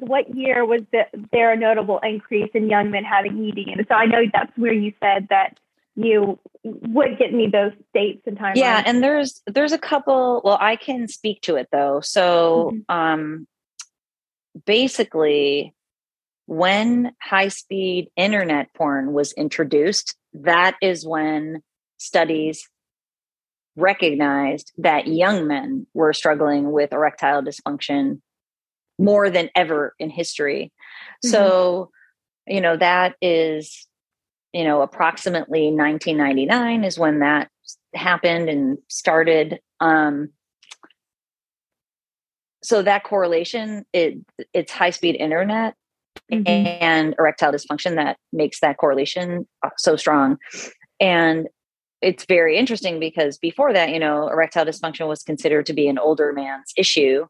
what year was the, there a notable increase in young men having ED? And so I know that's where you said that you would get me those dates and timelines. Yeah, and there's there's a couple. Well, I can speak to it though. So, mm-hmm. um, basically, when high speed internet porn was introduced, that is when studies recognized that young men were struggling with erectile dysfunction more than ever in history. Mm-hmm. So, you know, that is, you know, approximately 1999 is when that happened and started. Um, so that correlation, it it's high speed internet mm-hmm. and erectile dysfunction that makes that correlation uh, so strong. And it's very interesting because before that, you know, erectile dysfunction was considered to be an older man's issue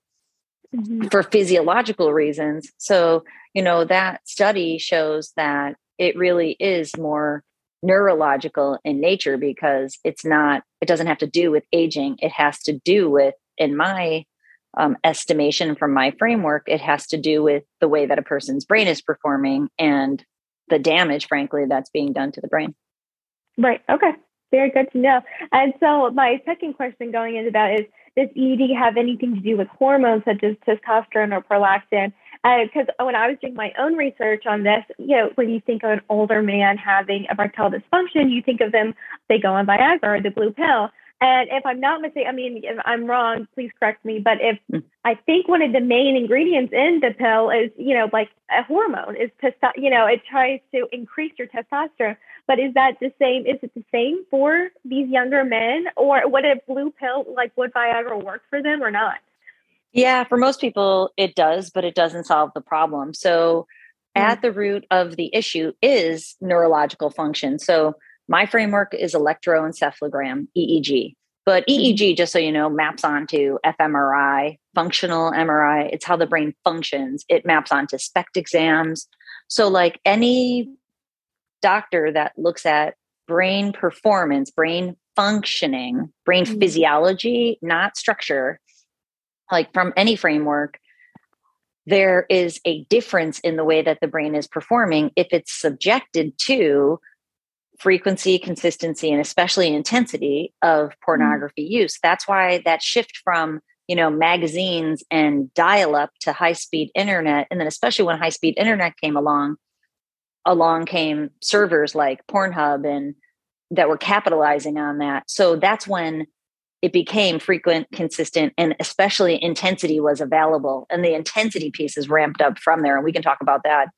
mm-hmm. for physiological reasons. So, you know, that study shows that it really is more neurological in nature because it's not, it doesn't have to do with aging. It has to do with, in my um, estimation from my framework, it has to do with the way that a person's brain is performing and the damage, frankly, that's being done to the brain. Right. Okay. Very good to know. And so, my second question going into that is Does ED have anything to do with hormones such as testosterone or prolactin? Because uh, when I was doing my own research on this, you know, when you think of an older man having erectile dysfunction, you think of them, they go on Viagra or the blue pill. And if I'm not mistaken, I mean, if I'm wrong, please correct me. But if mm. I think one of the main ingredients in the pill is, you know, like a hormone is testo, you know, it tries to increase your testosterone. But is that the same? Is it the same for these younger men, or would a blue pill like would Viagra work for them or not? Yeah, for most people it does, but it doesn't solve the problem. So, mm. at the root of the issue is neurological function. So my framework is electroencephalogram, EEG. But EEG, mm-hmm. just so you know, maps onto fMRI, functional MRI. It's how the brain functions. It maps onto SPECT exams. So, like any doctor that looks at brain performance, brain functioning, brain mm-hmm. physiology, not structure, like from any framework, there is a difference in the way that the brain is performing if it's subjected to frequency, consistency, and especially intensity of mm-hmm. pornography mm. use. That's why that shift from you know magazines and dial up to high speed internet and then especially when high speed internet came along along came servers like pornhub and that were capitalizing on that so that's when it became frequent consistent and especially intensity was available and the intensity piece is ramped up from there and we can talk about that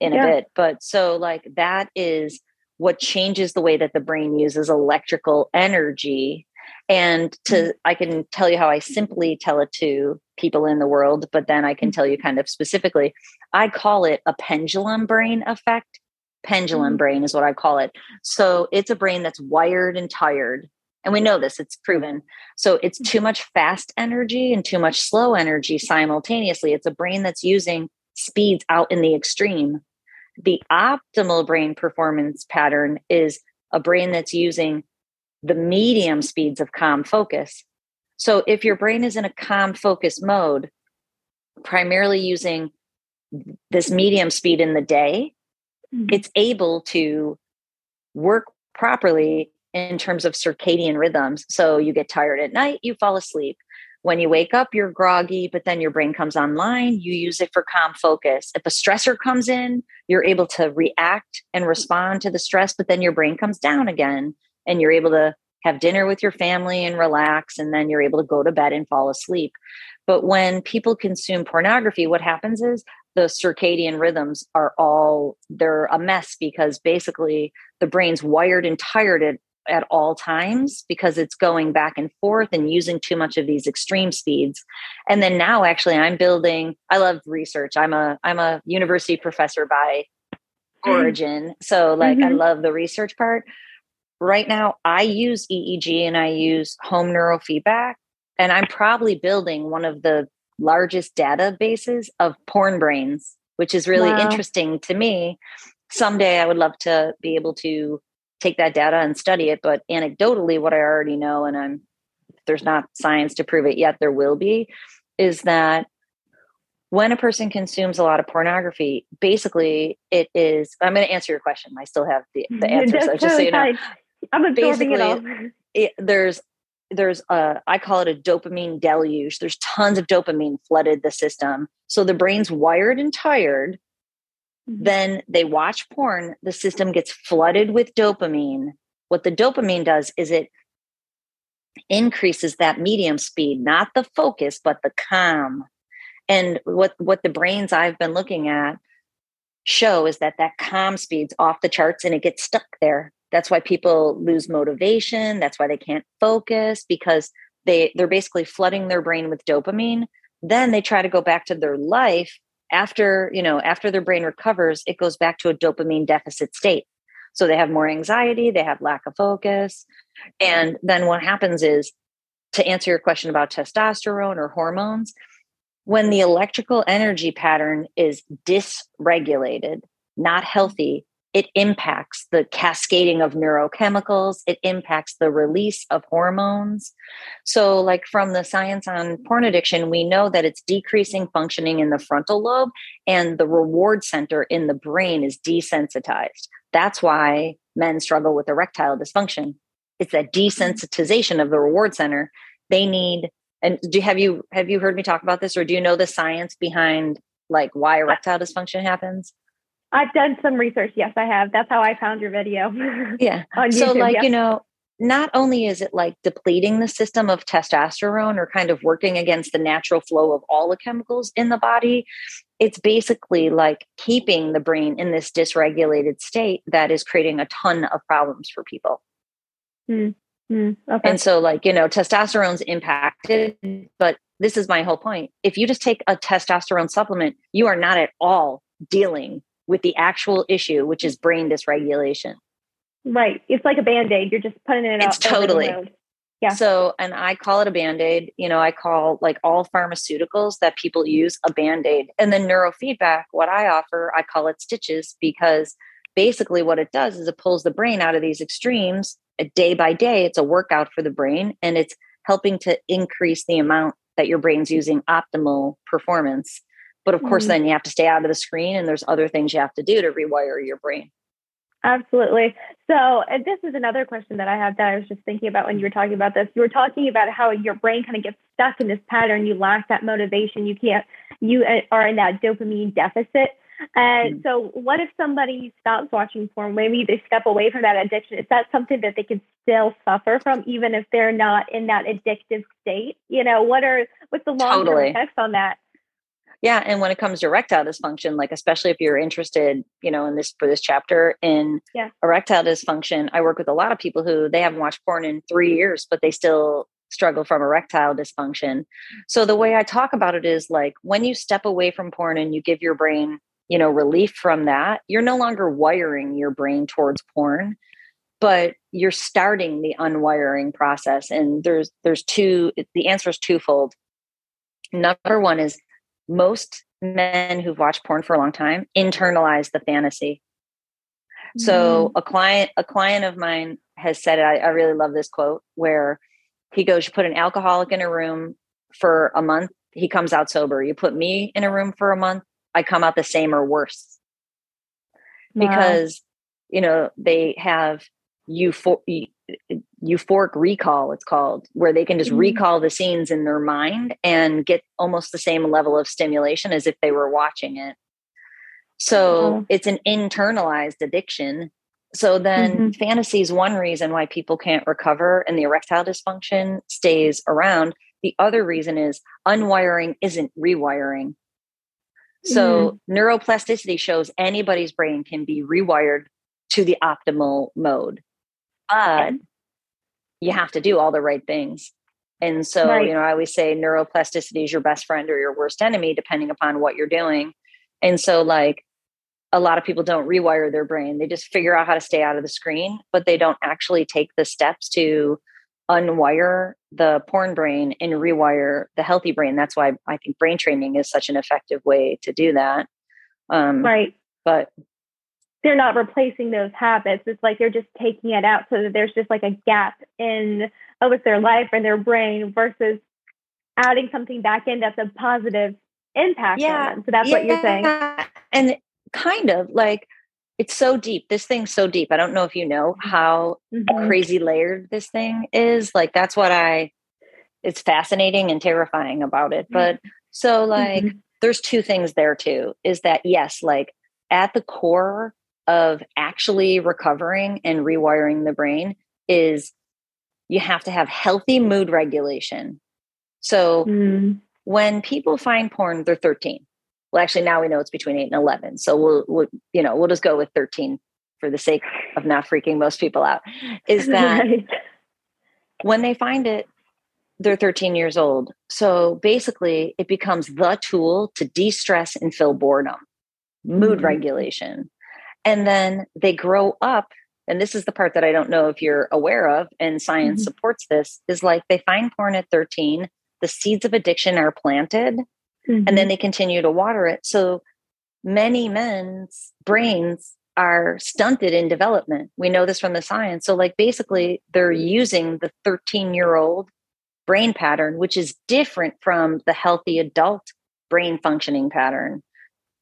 in yeah. a bit but so like that is what changes the way that the brain uses electrical energy and to mm. i can tell you how i simply tell it to people in the world but then i can mm. tell you kind of specifically i call it a pendulum brain effect. Pendulum mm. brain is what i call it. So it's a brain that's wired and tired and we know this it's proven. So it's too much fast energy and too much slow energy simultaneously. It's a brain that's using speeds out in the extreme. The optimal brain performance pattern is a brain that's using the medium speeds of calm focus. So if your brain is in a calm focus mode, primarily using this medium speed in the day, mm-hmm. it's able to work properly in terms of circadian rhythms. So you get tired at night, you fall asleep. When you wake up, you're groggy, but then your brain comes online. You use it for calm focus. If a stressor comes in, you're able to react and respond to the stress, but then your brain comes down again and you're able to have dinner with your family and relax. And then you're able to go to bed and fall asleep. But when people consume pornography, what happens is the circadian rhythms are all they're a mess because basically the brain's wired and tired at at all times because it's going back and forth and using too much of these extreme speeds and then now actually i'm building i love research i'm a i'm a university professor by mm. origin so like mm-hmm. i love the research part right now i use eeg and i use home neurofeedback and i'm probably building one of the largest databases of porn brains which is really wow. interesting to me someday i would love to be able to take that data and study it. But anecdotally, what I already know, and I'm there's not science to prove it yet, there will be, is that when a person consumes a lot of pornography, basically it is. I'm going to answer your question. I still have the, the answer, so just so you know. I'm absorbing basically, it all. It, there's there's a I call it a dopamine deluge. There's tons of dopamine flooded the system, so the brain's wired and tired. Mm-hmm. Then they watch porn. The system gets flooded with dopamine. What the dopamine does is it increases that medium speed, not the focus, but the calm. And what what the brains I've been looking at show is that that calm speed's off the charts and it gets stuck there. That's why people lose motivation. That's why they can't focus because they they're basically flooding their brain with dopamine. Then they try to go back to their life after, you know, after their brain recovers, it goes back to a dopamine deficit state. So they have more anxiety, they have lack of focus. And then what happens is to answer your question about testosterone or hormones, when the electrical energy pattern is dysregulated, not healthy, it impacts the cascading of neurochemicals it impacts the release of hormones. So like from the science on porn addiction we know that it's decreasing functioning in the frontal lobe and the reward center in the brain is desensitized. That's why men struggle with erectile dysfunction. It's that desensitization of the reward center. They need and do have you have you heard me talk about this or do you know the science behind like why erectile dysfunction happens I've done some research. Yes, I have. That's how I found your video. Yeah. so, like, yeah. you know, not only is it like depleting the system of testosterone or kind of working against the natural flow of all the chemicals in the body, it's basically like keeping the brain in this dysregulated state that is creating a ton of problems for people. Mm, mm, okay. And so, like, you know, testosterone's impacted, but this is my whole point. If you just take a testosterone supplement, you are not at all dealing with the actual issue, which is brain dysregulation. Right. It's like a band aid. You're just putting it out. It's totally. Yeah. So, and I call it a band aid. You know, I call like all pharmaceuticals that people use a band aid. And then neurofeedback, what I offer, I call it stitches because basically what it does is it pulls the brain out of these extremes day by day. It's a workout for the brain and it's helping to increase the amount that your brain's using optimal performance but of course, mm-hmm. then you have to stay out of the screen and there's other things you have to do to rewire your brain. Absolutely. So, and this is another question that I have that I was just thinking about when you were talking about this. You were talking about how your brain kind of gets stuck in this pattern. You lack that motivation. You can't, you uh, are in that dopamine deficit. And mm-hmm. so, what if somebody stops watching porn? Maybe they step away from that addiction. Is that something that they can still suffer from, even if they're not in that addictive state? You know, what are what's the long term totally. effects on that? Yeah and when it comes to erectile dysfunction like especially if you're interested you know in this for this chapter in yeah. erectile dysfunction i work with a lot of people who they haven't watched porn in three years but they still struggle from erectile dysfunction. So the way mm-hmm. i talk about it is like when you step away from porn and you give your brain you know relief from that you're no longer wiring your brain towards porn but you're starting the unwiring process and there's there's two the answer is twofold. Number one is most men who've watched porn for a long time internalize the fantasy. Mm-hmm. So a client, a client of mine has said, I, I really love this quote where he goes, You put an alcoholic in a room for a month, he comes out sober. You put me in a room for a month, I come out the same or worse. Wow. Because, you know, they have euphor- euphoric recall it's called where they can just mm-hmm. recall the scenes in their mind and get almost the same level of stimulation as if they were watching it. So it's an internalized addiction. So then mm-hmm. fantasy is one reason why people can't recover and the erectile dysfunction stays around. The other reason is unwiring isn't rewiring. So mm-hmm. neuroplasticity shows anybody's brain can be rewired to the optimal mode. But you have to do all the right things. And so, right. you know, I always say neuroplasticity is your best friend or your worst enemy, depending upon what you're doing. And so, like, a lot of people don't rewire their brain. They just figure out how to stay out of the screen, but they don't actually take the steps to unwire the porn brain and rewire the healthy brain. That's why I think brain training is such an effective way to do that. Um, right. But they're not replacing those habits. It's like they're just taking it out so that there's just like a gap in oh, it's their life and their brain versus adding something back in that's a positive impact yeah, on them. So that's yeah, what you're saying. And kind of like it's so deep. This thing's so deep. I don't know if you know how mm-hmm. crazy layered this thing is. Like that's what I it's fascinating and terrifying about it. Mm-hmm. But so like mm-hmm. there's two things there too. Is that yes, like at the core of actually recovering and rewiring the brain is you have to have healthy mood regulation. So mm. when people find porn, they're 13 well actually now we know it's between 8 and 11 so we'll, we'll you know we'll just go with 13 for the sake of not freaking most people out is that right. when they find it they're 13 years old so basically it becomes the tool to de-stress and fill boredom mood mm-hmm. regulation and then they grow up and this is the part that i don't know if you're aware of and science mm-hmm. supports this is like they find porn at 13 the seeds of addiction are planted mm-hmm. and then mm-hmm. they continue to water it. So many men's brains are stunted in development. We know this from the science. So, like, basically, they're using the 13 year old brain pattern, which is different from the healthy adult brain functioning pattern.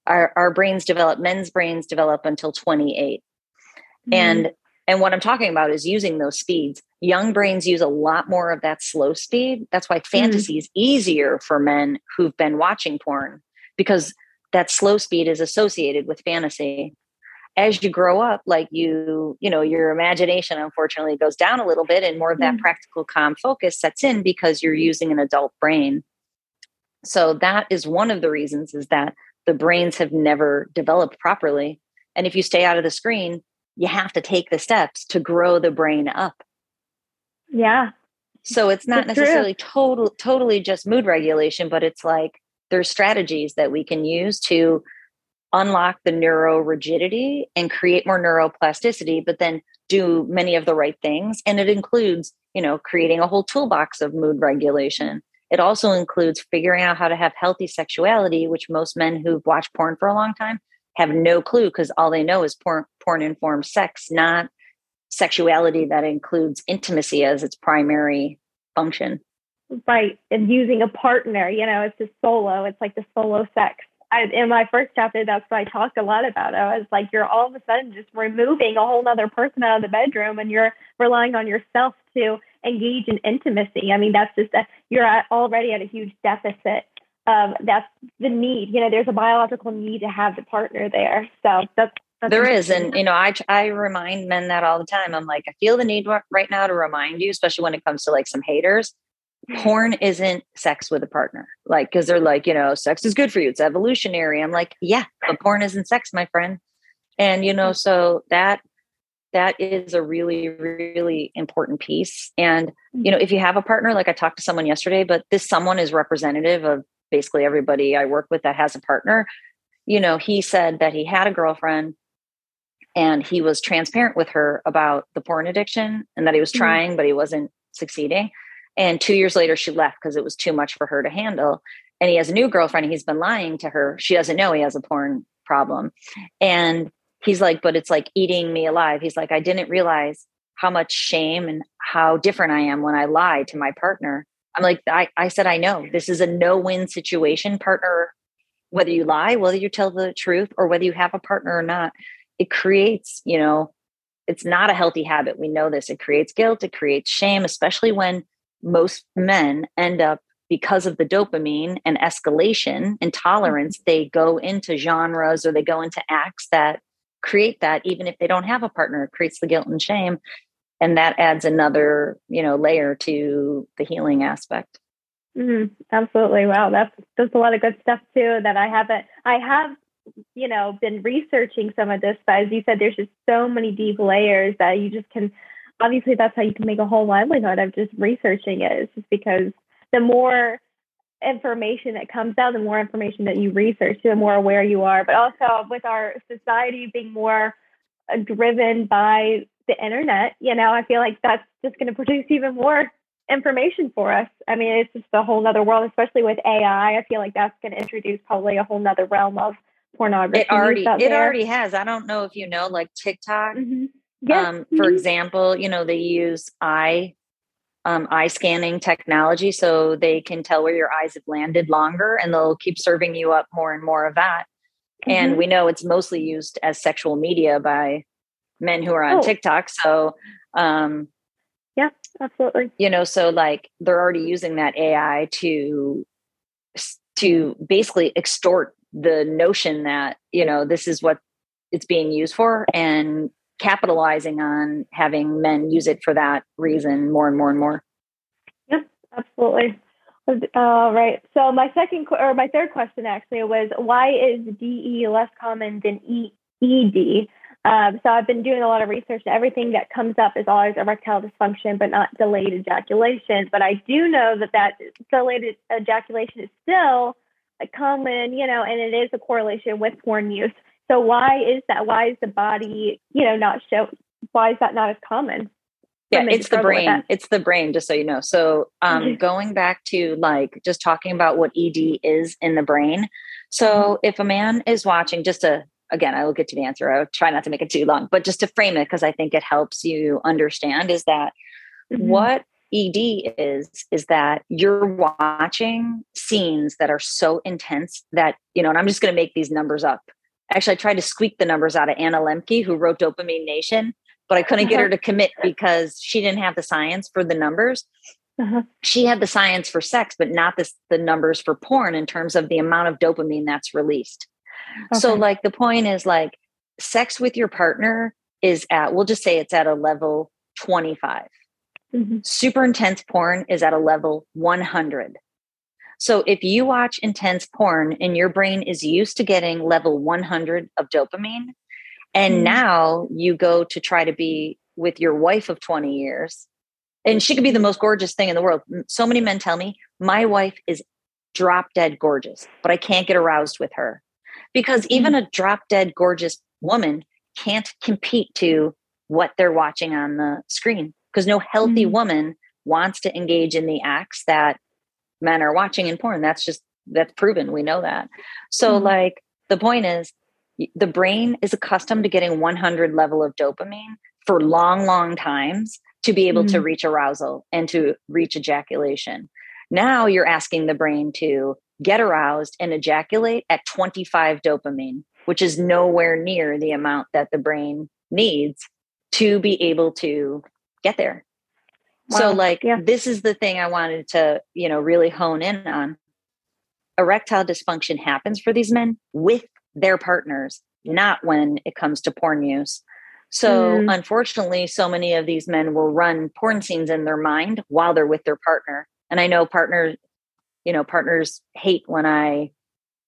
Our, our brains develop, men's brains develop until 28. Mm-hmm. And and what I'm talking about is using those speeds. Young brains use a lot more of that slow speed. That's why mm-hmm. fantasy mm. is easier for men who've been watching porn because that slow speed is associated with fantasy. As you grow up, like you, you know, your imagination unfortunately goes down a little bit and more of that mm. practical calm focus sets in because you're using an adult brain. So that is one of the reasons is that the brains have never developed properly. And if you stay out of the screen, you have to take the steps to grow the brain up. Yeah. So it's not it's necessarily total totally just mood regulation, but it's like there's strategies that we can use to unlock the neuro rigidity and create more neuroplasticity, but then do many of the right things. And it includes, you know, creating a whole toolbox of mood regulation. It also includes figuring out how to have healthy sexuality, which most men who've watched porn for a long time have no clue because all they know is porn, porn informed sex, not sexuality that includes intimacy as its primary function. Right. And using a partner, you know, it's just solo. It's like the solo sex. I, in my first chapter, that's what I talked a lot about. I was like, you're all of a sudden just removing a whole other person out of the bedroom and you're relying on yourself to engage in intimacy. I mean, that's just, a, you're at, already at a huge deficit um, that's the need. You know, there's a biological need to have the partner there. So that's, that's there is, and you know, I I remind men that all the time. I'm like, I feel the need right now to remind you, especially when it comes to like some haters. Porn isn't sex with a partner, like because they're like, you know, sex is good for you. It's evolutionary. I'm like, yeah, but porn isn't sex, my friend. And you know, so that that is a really really important piece and you know if you have a partner like i talked to someone yesterday but this someone is representative of basically everybody I work with that has a partner, you know, he said that he had a girlfriend and he was transparent with her about the porn addiction and that he was mm-hmm. trying, mm-hmm. but he wasn't succeeding. And two years later, she left because it was too much for her to handle. And he has a new girlfriend. He's been lying to her. She doesn't know he has a porn problem. And he's like, but it's like eating me alive. He's like, I didn't realize how much shame and how different I am when I lie to my partner. I'm like, I, I said, I know this is a no win situation. Partner, whether you lie, whether you tell the truth, or whether you have a partner or not, it creates, you know, it's not a healthy habit. We know this. It creates guilt, it creates shame, especially when most men end up because of the dopamine and escalation and tolerance, mm-hmm. they go into genres or they go into acts that create that, even if they don't have a partner, it creates the guilt and shame and that adds another you know layer to the healing aspect mm-hmm. absolutely wow that's that's a lot of good stuff too that i haven't i have you know been researching some of this but as you said there's just so many deep layers that you just can obviously that's how you can make a whole livelihood of just researching it it's just because the more information that comes out the more information that you research the more aware you are but also with our society being more uh, driven by the internet, you know, I feel like that's just going to produce even more information for us. I mean, it's just a whole nother world, especially with AI. I feel like that's going to introduce probably a whole nother realm of pornography. It already, it there. already has. I don't know if you know, like TikTok. Mm-hmm. Yeah. Um, for example, you know, they use eye um, eye scanning technology so they can tell where your eyes have landed longer and they'll keep serving you up more and more of that. Mm-hmm. And we know it's mostly used as sexual media by men who are on oh. TikTok. So, um, yeah, absolutely. You know, so like they're already using that AI to to basically extort the notion that you know this is what it's being used for and capitalizing on having men use it for that reason more and more and more. Yes, absolutely. Uh, right. So my second or my third question actually was why is DE less common than e- ED? Um, so I've been doing a lot of research. And everything that comes up is always erectile dysfunction, but not delayed ejaculation. But I do know that that delayed ejaculation is still a common, you know, and it is a correlation with porn use. So why is that? Why is the body, you know, not show? Why is that not as common? Yeah, it's the brain. It's the brain, just so you know. So, um, mm-hmm. going back to like just talking about what ED is in the brain. So, mm-hmm. if a man is watching, just to again, I will get to the answer. I'll try not to make it too long, but just to frame it, because I think it helps you understand is that mm-hmm. what ED is, is that you're watching scenes that are so intense that, you know, and I'm just going to make these numbers up actually I tried to squeak the numbers out of Anna Lembke, who wrote Dopamine Nation, but I couldn't uh-huh. get her to commit because she didn't have the science for the numbers. Uh-huh. She had the science for sex, but not this, the numbers for porn in terms of the amount of dopamine that's released. Okay. So, like, the point is like sex with your partner is at, we'll just say it's at a level 25. Mm-hmm. Super intense porn is at a level 100. So if you watch intense porn and your brain is used to getting level 100 of dopamine, and mm. now you go to try to be with your wife of 20 years, and she could be the most gorgeous thing in the world. So many men tell me, my wife is drop dead gorgeous, but I can't get aroused with her. Because even mm. a drop dead gorgeous woman can't compete to what they're watching on the screen because no healthy mm. woman wants to engage in the acts that men are watching in porn. That's just that's proven. We know that. So mm-hmm. like the point is the brain is accustomed to getting 100 level of dopamine for long long times to be able mm-hmm. to reach arousal and to reach ejaculation. Now you're asking the brain to get aroused and ejaculate at 25 dopamine, which is nowhere near the amount that the brain needs to be able to get there. Wow. So like yeah. this is the thing I wanted to, you know, really hone in on. Erectile dysfunction happens for these men with their partners, not when it comes to porn use. So mm. unfortunately, so many of these men will run porn scenes in their mind while they're with their partner. And I know partners, you know, partners hate when I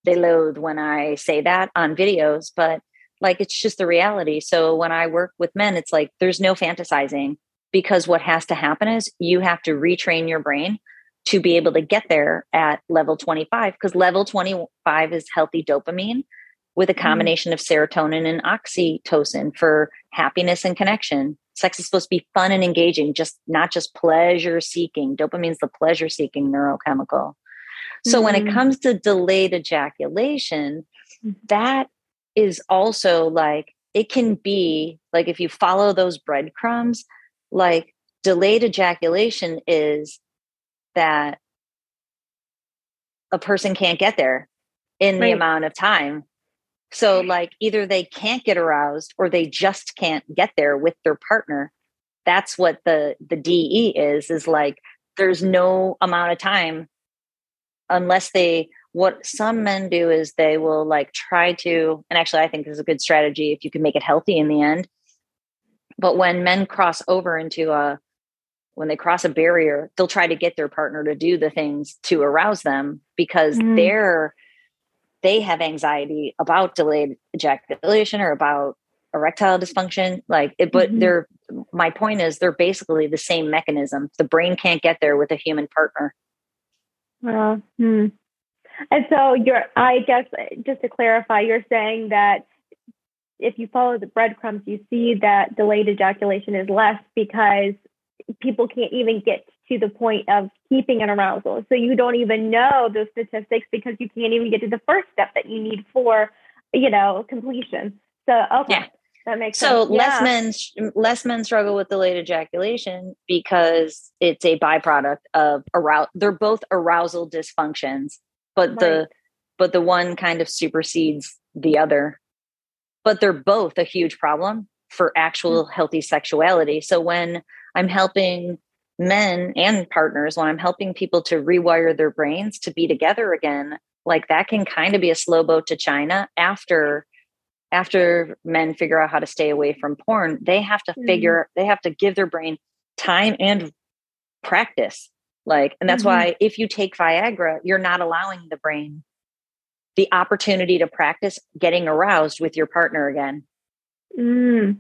they loathe when I say that on videos, but like it's just the reality. So when I work with men, it's like there's no fantasizing because what has to happen is you have to retrain your brain to be able to get there at level 25 because level 25 is healthy dopamine with a mm-hmm. combination mm. of serotonin and oxytocin for happiness and connection sex is supposed to be fun and engaging just not just pleasure seeking dopamine is the pleasure seeking neurochemical so mm. when it mm-hmm. comes to delayed ejaculation mm. that is also like it can be like if you follow those breadcrumbs like delayed ejaculation is that a person can't get there in right. the amount of time. So, like, either they can't get aroused or they just can't get there with their partner. That's what the the DE is. Is like there's no amount of time unless they. What some men do is they will like try to, and actually, I think this is a good strategy if you can make it healthy in the end. But when men cross over into a, when they cross a barrier, they'll try to get their partner to do the things to arouse them because mm. they're, they have anxiety about delayed ejaculation or about erectile dysfunction. Like it, but mm-hmm. they're, my point is they're basically the same mechanism. The brain can't get there with a human partner. Well, hmm. And so you're, I guess, just to clarify, you're saying that if you follow the breadcrumbs, you see that delayed ejaculation is less because people can't even get to the point of keeping an arousal. So you don't even know those statistics because you can't even get to the first step that you need for, you know, completion. So okay. Yeah. that makes so sense. less Yeah. men less men struggle with delayed ejaculation because it's a byproduct of arousal. They're both arousal dysfunctions, but the but the one kind of supersedes the other. But they're both a huge problem for actual healthy sexuality. So when I'm helping men and partners, when I'm helping people to rewire their brains to be together again, like that can kind of be a slow boat to China after after men figure out how to stay away from porn, they have to Mhm. figure they have to give their brain time and practice. Like, and that's Mhm. why if you take Viagra, you're not allowing the brain the opportunity to practice getting aroused with your partner again. Mm.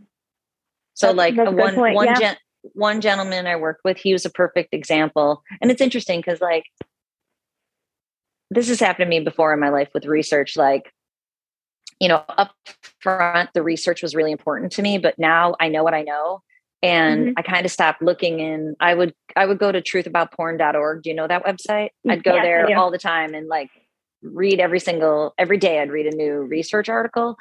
So That's- like that's a a good one point, one yeah. gen, one gentleman I worked with, he was a perfect example. And it's interesting because like this has happened to me before in my life with research. Like, you know, up front, the research was really important to me, but now I know what I know. And Mhm. I kind of stopped looking in. I would I would go to truthaboutporn.org. Do you know that website? I'd go Yes, I there all the time and like read every single every day I'd read a new research article.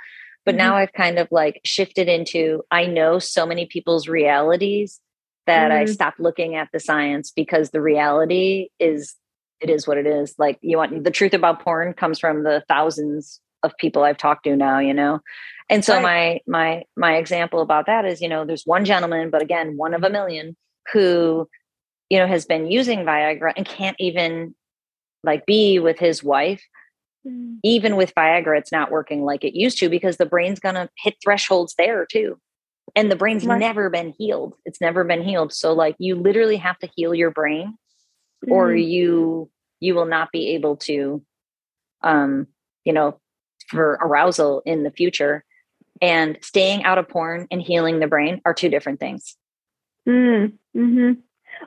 But now I've kind of like shifted into I know so many people's realities that I Mm. stopped looking at the science because the reality is it is what it is. Like you want the truth about porn comes from the thousands of people I've talked to now, you know. And so my my my example about that is, you know, there's one gentleman, but again, one of a million who, you know, has been using Viagra and can't even like be with his wife Mm. even with Viagra, it's not working like it used to because the brain's going to hit thresholds there too. And the brain's Right. never been healed. It's never been healed. So like you literally have to heal your brain or Mm. you you will not be able to um you know for arousal in the future and staying out of porn and healing the brain are two different things. Mm, hmm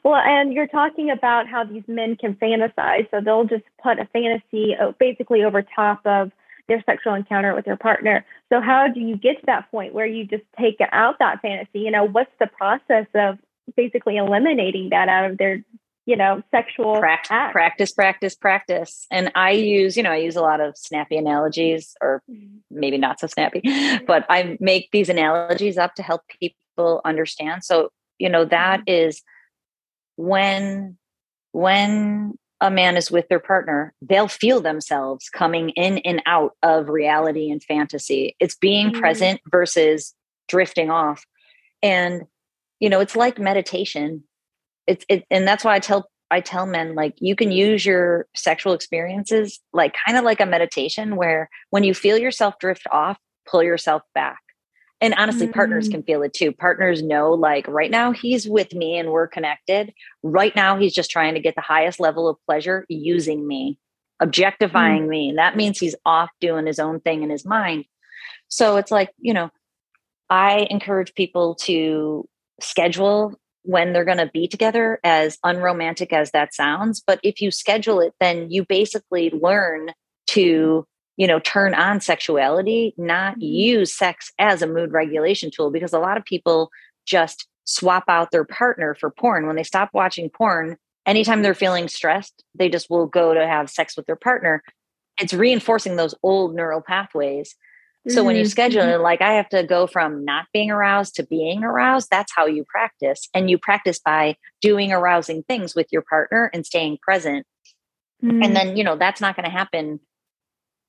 Well, and you're talking about how these men can fantasize. So they'll just put a fantasy uh, basically over top of their sexual encounter with their partner. So how do you get to that point where you just take out that fantasy? You know, what's the process of basically eliminating that out of their, you know, sexual Pract- act? practice, practice, practice. And I use, you know, I use a lot of snappy analogies or Mhm. maybe not so snappy, but I make these analogies up to help people understand. So, you know, that is when when a man is with their partner, they'll feel themselves coming in and out of reality and fantasy. It's being Mm. present versus drifting off. And you know, it's like meditation. It's it and that's why I tell I tell men like you can use your sexual experiences like kind of like a meditation where when you feel yourself drift off, pull yourself back. And honestly, partners Mm. can feel it too. Partners know like right now he's with me and we're connected. Right now he's just trying to get the highest level of pleasure using me, objectifying me. And that means he's off doing his own thing in his mind. So it's like, you know, I encourage people to schedule when they're going to be together, as unromantic as that sounds. But if you schedule it, then you basically learn to, you know, turn on sexuality, not Mhm. use sex as a mood regulation tool, because a lot of people just swap out their partner for porn. When they stop watching porn, anytime they're feeling stressed, they just will go to have sex with their partner. It's reinforcing those old neural pathways. So when you Mhm, schedule it, like I have to go from not being aroused to being aroused, that's how you practice. And you practice by doing arousing things with your partner and staying present. Mm. And then, you know, that's not going to happen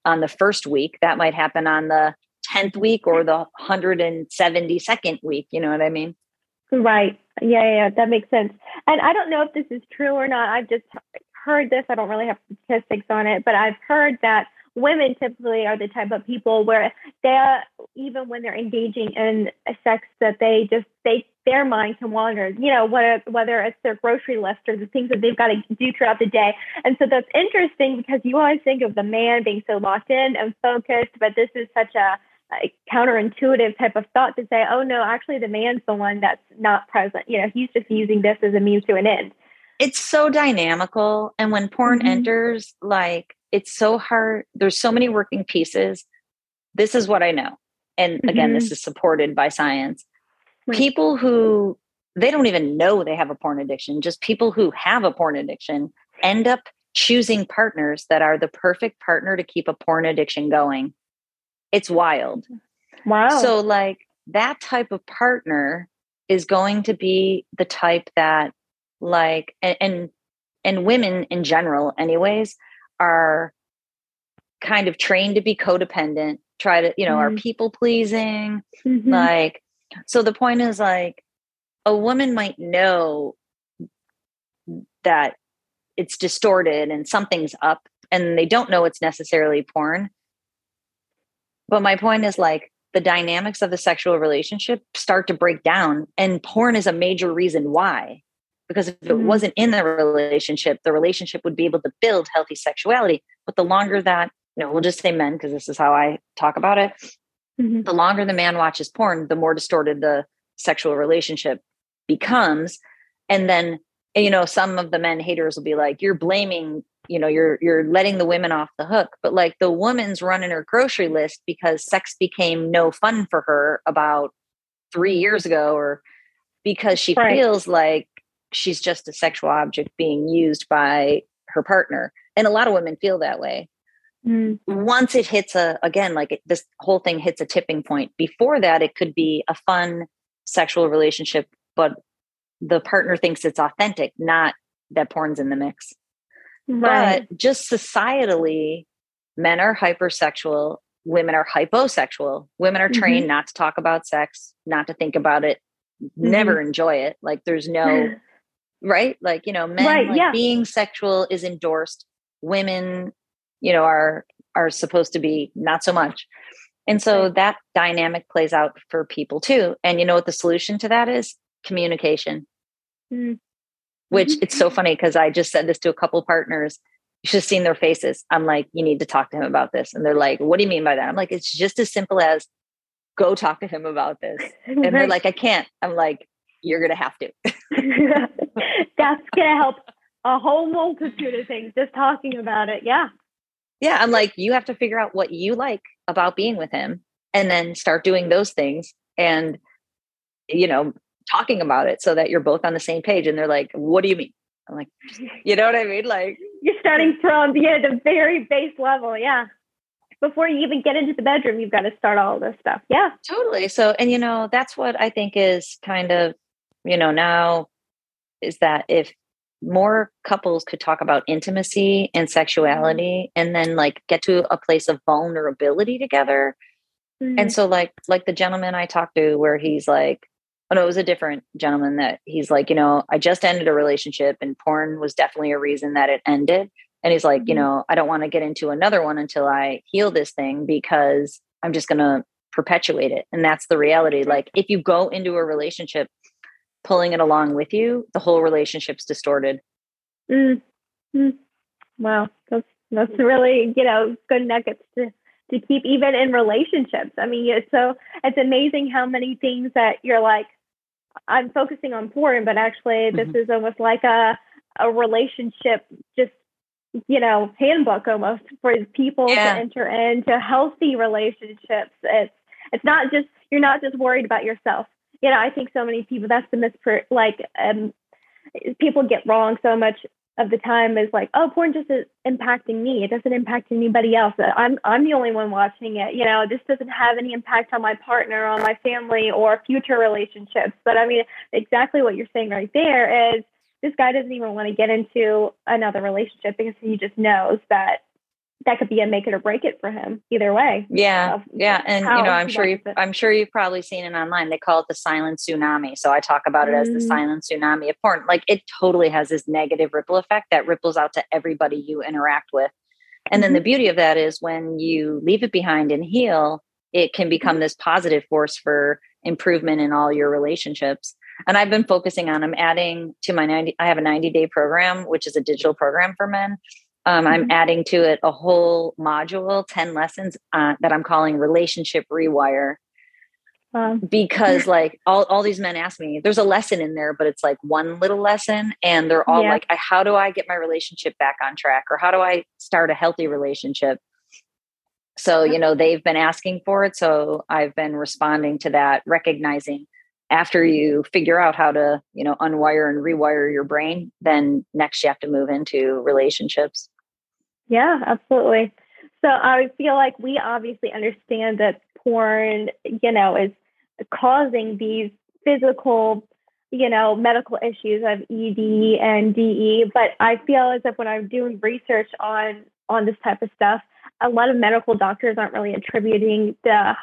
on the first week. That might happen on the 10th week or the 172nd week. You know what I mean? Right. Yeah, yeah, that makes sense. And I don't know if this is true or not. I've just heard this. I don't really have statistics on it, but I've heard that women typically are the type of people where they, even when they're engaging in sex, that they just they their mind can wander. You know, whether whether it's their grocery list or the things that they've got to do throughout the day. And so that's interesting because you always think of the man being so locked in and focused, but this is such a a counterintuitive type of thought to say, oh no, actually the man's the one that's not present. You know, he's just using this as a means to an end. It's so dynamical. And when porn Mhm. enters, like it's so hard. There's so many working pieces. This is what I know. And again, this is supported by science. Right. People who they don't even know they have a porn addiction, just people who have a porn addiction end up choosing partners that are the perfect partner to keep a porn addiction going. It's wild. Wow. So like that type of partner is going to be the type that like and, and and women in general anyways are kind of trained to be codependent try to you know mm-hmm. are people pleasing mm-hmm. like so the point is like a woman might know that it's distorted and something's up and they don't know it's necessarily porn. But my point is like the dynamics of the sexual relationship start to break down and porn is a major reason why. Because if it mm-hmm. wasn't in the relationship the relationship would be able to build healthy sexuality. But the longer that you know we'll just say men because this is how i talk about it mm-hmm. the longer the man watches porn the more distorted the sexual relationship becomes and then you know some of the men haters will be like you're blaming you know you're you're letting the women off the hook but like the woman's running her grocery list because sex became no fun for her about 3 years ago or because she right. feels like she's just a sexual object being used by her partner and a lot of women feel that way mm. once it hits a again like it, this whole thing hits a tipping point before that it could be a fun sexual relationship but the partner thinks it's authentic not that porn's in the mix right. but just societally men are hypersexual women are hyposexual women are trained mm-hmm. not to talk about sex not to think about it mm-hmm. never enjoy it like there's no right like you know men right, like yeah. being sexual is endorsed women you know are are supposed to be not so much. And so that dynamic plays out for people too. And you know what the solution to that is? Communication. Mm-hmm. which it's so funny because i just said this to a couple partners you should have seen their faces. I'm like you need to talk to him about this. And they're like what do you mean by that? I'm like it's just as simple as go talk to him about this. And they're like i can't. I'm like you're gonna have to. That's gonna help a whole multitude of things just talking about it. Yeah yeah i'm like you have to figure out what you like about being with him and then start doing those things and you know talking about it so that you're both on the same page. And they're like what do you mean? I'm like you know what i mean? Like you're starting from yeah the very base level yeah. Before you even get into the bedroom you've got to start all this stuff yeah. Totally so and you know that's what i think is kind of you know now is that if more couples could talk about intimacy and mm-hmm. sexuality and then like get to a place of vulnerability together mm-hmm. and so like like the gentleman i talked to where he's like oh no it was a different gentleman that he's like you know i just ended a relationship and porn was definitely a reason that it ended and he's like mm-hmm. you know i don't want to get into another one until i heal this thing because i'm just going to perpetuate it and that's the reality like if you go into a relationship pulling it along with you, the whole relationship's distorted. Mm. Mm. Wow, that's that's really you know good nuggets to to keep even in relationships. I mean, it's so it's amazing how many things that you're like, I'm focusing on porn, but actually this mm-hmm. is almost like a a relationship just you know handbook almost for people yeah. to enter into healthy relationships. It's it's not just you're not just worried about yourself you know, I think so many people that's the misper, like um people get wrong so much of the time is like, oh, porn just is impacting me. It doesn't impact anybody else. I'm I'm the only one watching it. You know, this doesn't have any impact on my partner, on my family, or future relationships. But I mean, exactly what you're saying right there is this guy doesn't even want to get into another relationship because he just knows that that could be a make it or break it for him either way. Yeah. Yeah. And you know, I'm sure you I'm sure you've probably seen it online. They call it the silent tsunami. So I talk about it mm. as the mm. silent tsunami of porn. Like it totally has this negative ripple effect that ripples out to everybody you interact with. And mm-hmm. then the mm-hmm. beauty of that is when you leave it behind and heal, it can become mm-hmm. this positive force for improvement in all your relationships. And I've been focusing on I'm adding to my 90 I have a 90 day program which is a digital program for men um, mm-hmm. I'm adding to it a whole module, 10 lessons uh, that I'm calling Relationship Rewire. Because like all, all these men ask me, there's a lesson in there, but it's like one little lesson. And they're all yeah. like, how do I get my relationship back on track? Or how do I start a healthy relationship? So, you know, they've been asking for it. So I've been responding to that, recognizing after you figure out how to, you know, unwire and rewire your brain, then next you have to move into relationships. Yeah, absolutely. So I feel like we obviously understand that porn, you know, is causing these physical, you know, medical issues of ED and DE. But I feel as if when I'm doing research on on this type of stuff, a lot of medical doctors aren't really attributing the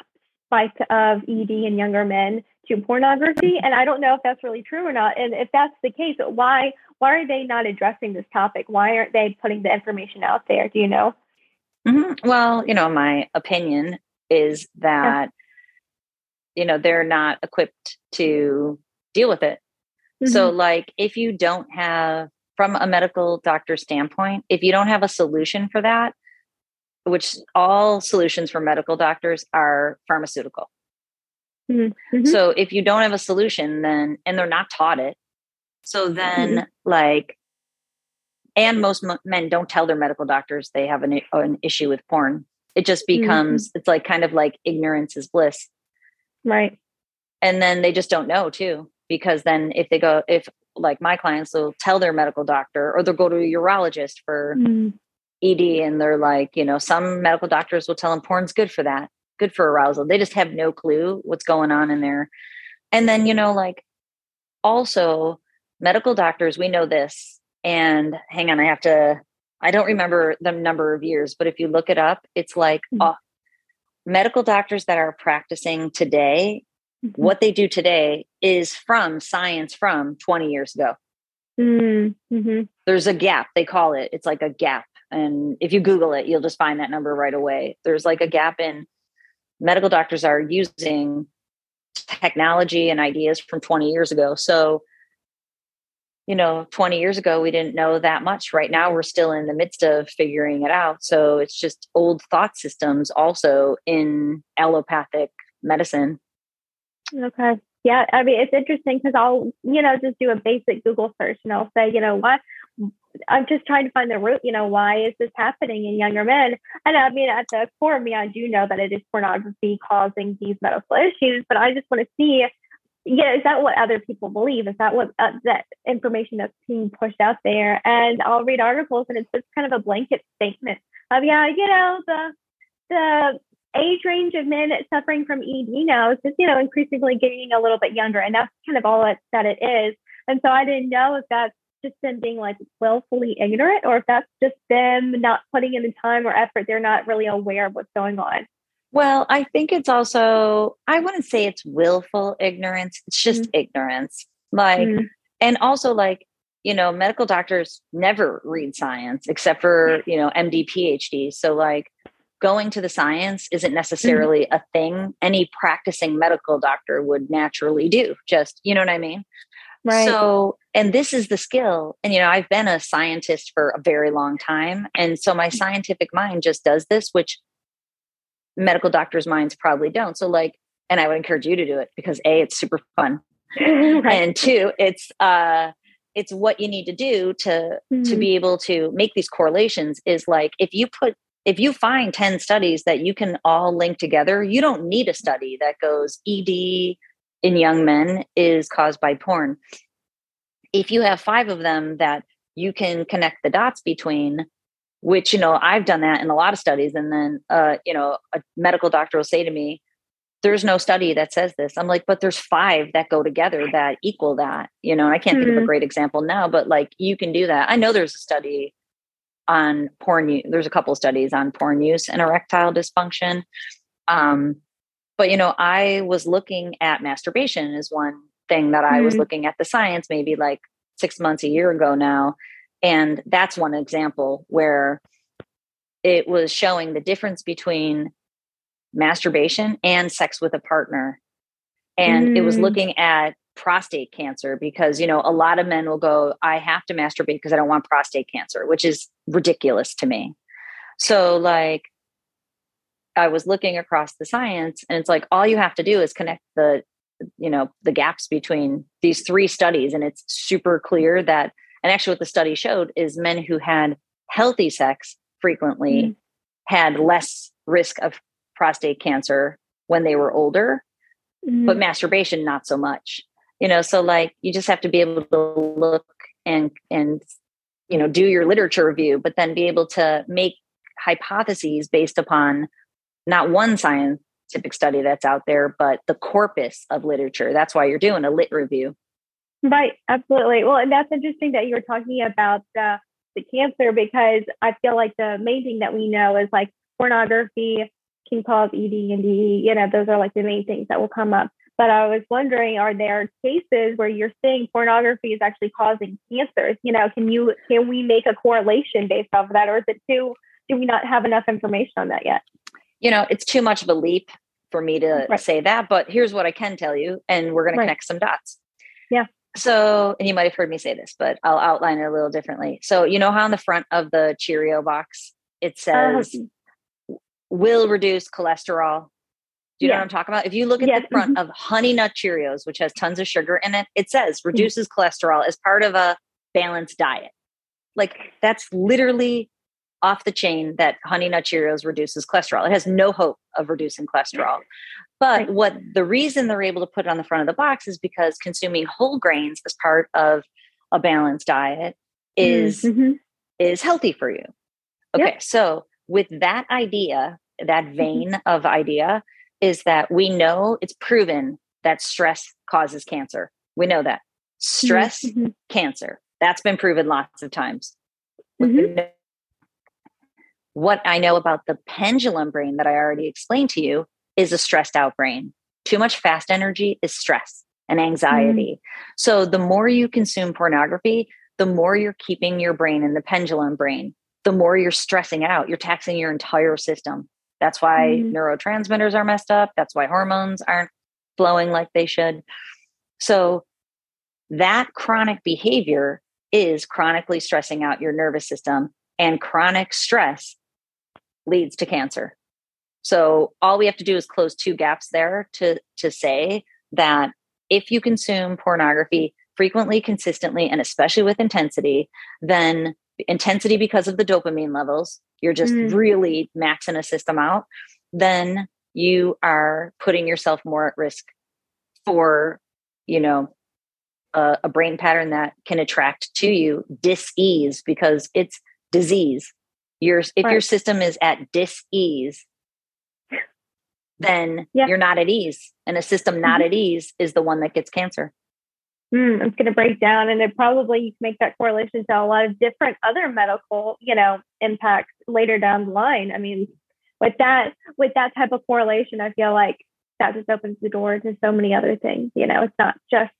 spike of ED in younger men to pornography. And I don't know if that's really true or not. And if that's the case, why why are they not addressing this topic? Why aren't they putting the information out there? Do you know? Mm-hmm. Well, you know, my opinion is that yeah. you know they're not equipped to deal with it. Mm-hmm. So, like, if you don't have from a medical doctor standpoint, if you don't have a solution for that, which all solutions for medical doctors are pharmaceutical. Mm-hmm. mm-hmm. So if you don't have a solution, then, and they're not taught it. So then, mm-hmm. like, and most men don't tell their medical doctors they have an, an issue with porn. It just becomes, mm-hmm. it's like kind of like ignorance is bliss. Right. And then they just don't know too, because then if they go, if like my clients will tell their medical doctor or they'll go to a urologist for mm. ED and they're like, you know, some medical doctors will tell them porn's good for that, good for arousal. They just have no clue what's going on in there. And then, you know, like also medical doctors, we know this. And hang on, I have to, I don't remember the number of years, but if you look it up, it's like mm-hmm. uh, medical doctors that are practicing today, mm-hmm. what they do today is from science from 20 years ago. Mm-hmm. There's a gap, they call it. It's like a gap and if you Google it, you'll just find that number right away. There's like a gap in medical doctors are using technology and ideas from 20 years ago. So, you know, 20 years ago, we didn't know that much. Right now, we're still in the midst of figuring it out. So it's just old thought systems also in allopathic medicine. Okay. Yeah, I mean, it's interesting because I'll, you know, just do a basic Google search and I'll say, you know, what I'm just trying to find the root, you know, why is this happening in younger men? And I mean, at the core of me, I do know that it is pornography causing these medical issues, but I just want to see, yeah, is that what other people believe? Is that what uh, that information that's being pushed out there? And I'll read articles and it's just kind of a blanket statement of, yeah, you know, the, the age range of men suffering from ED now is just, you know, increasingly getting a little bit younger. And that's kind of all it, that it is. And so I didn't know if that's just them being like willfully ignorant or if that's just them not putting in the time or effort. They're not really aware of what's going on. Well, I think it's also, I wouldn't say it's willful ignorance, it's just mm-hmm. ignorance. Like, mm-hmm. and also like, you know, medical doctors never read science except for, you know, MD, PhD. So, like, going to the science isn't mm-hmm. necessarily mm-hmm. a thing any practicing medical doctor would naturally do. Just, you know what I mean? Right. So, and this is the skill. And, you know, I've been a scientist for a very long time. And so my scientific mind just does this, which medical doctors' minds probably don't. So, like, and I would encourage you to do it because A, it's super fun. right. And two, it's, uh, it's what you need to do to mm-hmm. to be able to make these correlations is like if you put if you find 10 studies that you can all link together you don't need a study that goes ed in young men is caused by porn. If you have five of them that you can connect the dots between, which, you know, I've done that in a lot of studies. And then, uh, you know, a medical doctor will say to me, there's no study that says this. I'm like, but there's five that go together that equal that, you know, I can't mm-hmm. think of a mm-hmm. great example now, but like you can do that. I know there's a study on porn. There's a couple studies on porn use and erectile dysfunction. Um, but you know i was looking at masturbation as one thing that i mm-hmm. was looking at the science maybe like six months a year ago now and that's one example where it was showing the difference between masturbation and sex with a partner and mm. it was mm. looking at prostate cancer because you know a lot of men will go i have to masturbate because i don't want prostate cancer which is ridiculous to me so like I was looking across the science and it's like all you have to do is connect the you know the gaps between these three studies and it's super clear that and actually what the study showed is men who had healthy sex frequently mm-hmm. had less risk of prostate cancer when they were older mm-hmm. but masturbation not so much you know so like you just have to be able to look and and you know do your literature review but then be able to make hypotheses based upon not one scientific study that's out there, but the corpus of literature. That's why you're doing a lit review. Right, absolutely. Well, and that's interesting that you were talking about the the cancer because I feel like the main thing that we know is like pornography can cause ED and DE. You know, those are like the main things that will come up. But I was wondering, are there cases where you're saying pornography is actually causing cancers? You know, can you can we make a correlation based off of that, or is it too? Do we not have enough information on that yet? You know, it's too much of a leap for me to right. say that. But here's what I can tell you, and we're going right. to connect some dots. Yeah. So, and you might have heard me say this, but I'll outline it a little differently. So, you know how on the front of the Cheerio box it uh-huh. says uh, will reduce cholesterol, do you yeah. know what I'm talking about? If you look at yes. the front mm-hmm. of Honey Nut Cheerios, which has tons of sugar in it, it says mm-hmm. reduces mm-hmm. cholesterol as part of a balanced diet. Like that's literally off the chain that Honey Nut Cheerios reduces cholesterol. It has no hope of reducing cholesterol. But what the reason they're able to put it on the front of the box is because consuming whole grains as part of a balanced diet is mm-hmm. is healthy for you. Okay, yep. so with that idea, that mm-hmm. vein of idea, is that we know it's proven that stress causes cancer. We know that. Stress, mm-hmm. cancer. That's been proven lots of times. Mm-hmm. What I know about the pendulum brain that I already explained to you is a stressed out brain. Too much fast energy is stress and anxiety. Mm-hmm. So the more you consume pornography, the more you're keeping your brain in the pendulum brain, the more you're stressing out. You're taxing your entire system. That's why mm-hmm. neurotransmitters are messed up. That's why hormones aren't flowing like they should. So, that chronic behavior is chronically stressing out your nervous system, and chronic stress leads to cancer. So, all we have to do is close two gaps there to, to say that if you consume pornography frequently, consistently, and especially with intensity, then intensity because of the dopamine levels, you're just mm. really maxing a system out, then you are putting yourself more at risk for, you know, a, a brain pattern that can attract to you dis-ease because it's disease. Your if right. your system is at dis-ease, then yeah. you're not at ease. And a system not mm-hmm. at ease is the one that gets cancer mm, it's going to break down. And it probably you can make that correlation to a lot of different other medical, you know, impacts later down the line. I mean, with that, with that type of correlation, I feel like that just opens the door to so many other things. You know, it's not just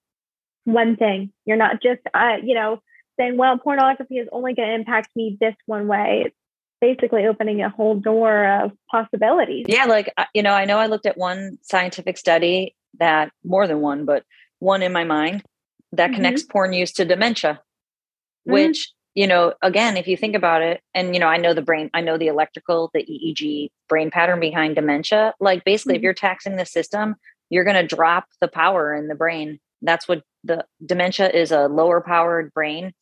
one thing. You're not just, uh, you know, saying, well, pornography is only going to impact me this one way. It's basically opening a whole door of possibilities. Yeah, like you know, I know I looked at one scientific study that more than one, but one in my mind that mm-hmm. connects porn use to dementia, mm-hmm. which, you know, again, if you think about it, and, you know, I know the brain, I know the electrical, the EEG brain pattern behind dementia. Like basically, mm-hmm. if you're taxing the system, you're going to drop the power in the brain. That's what the dementia is a lower powered brain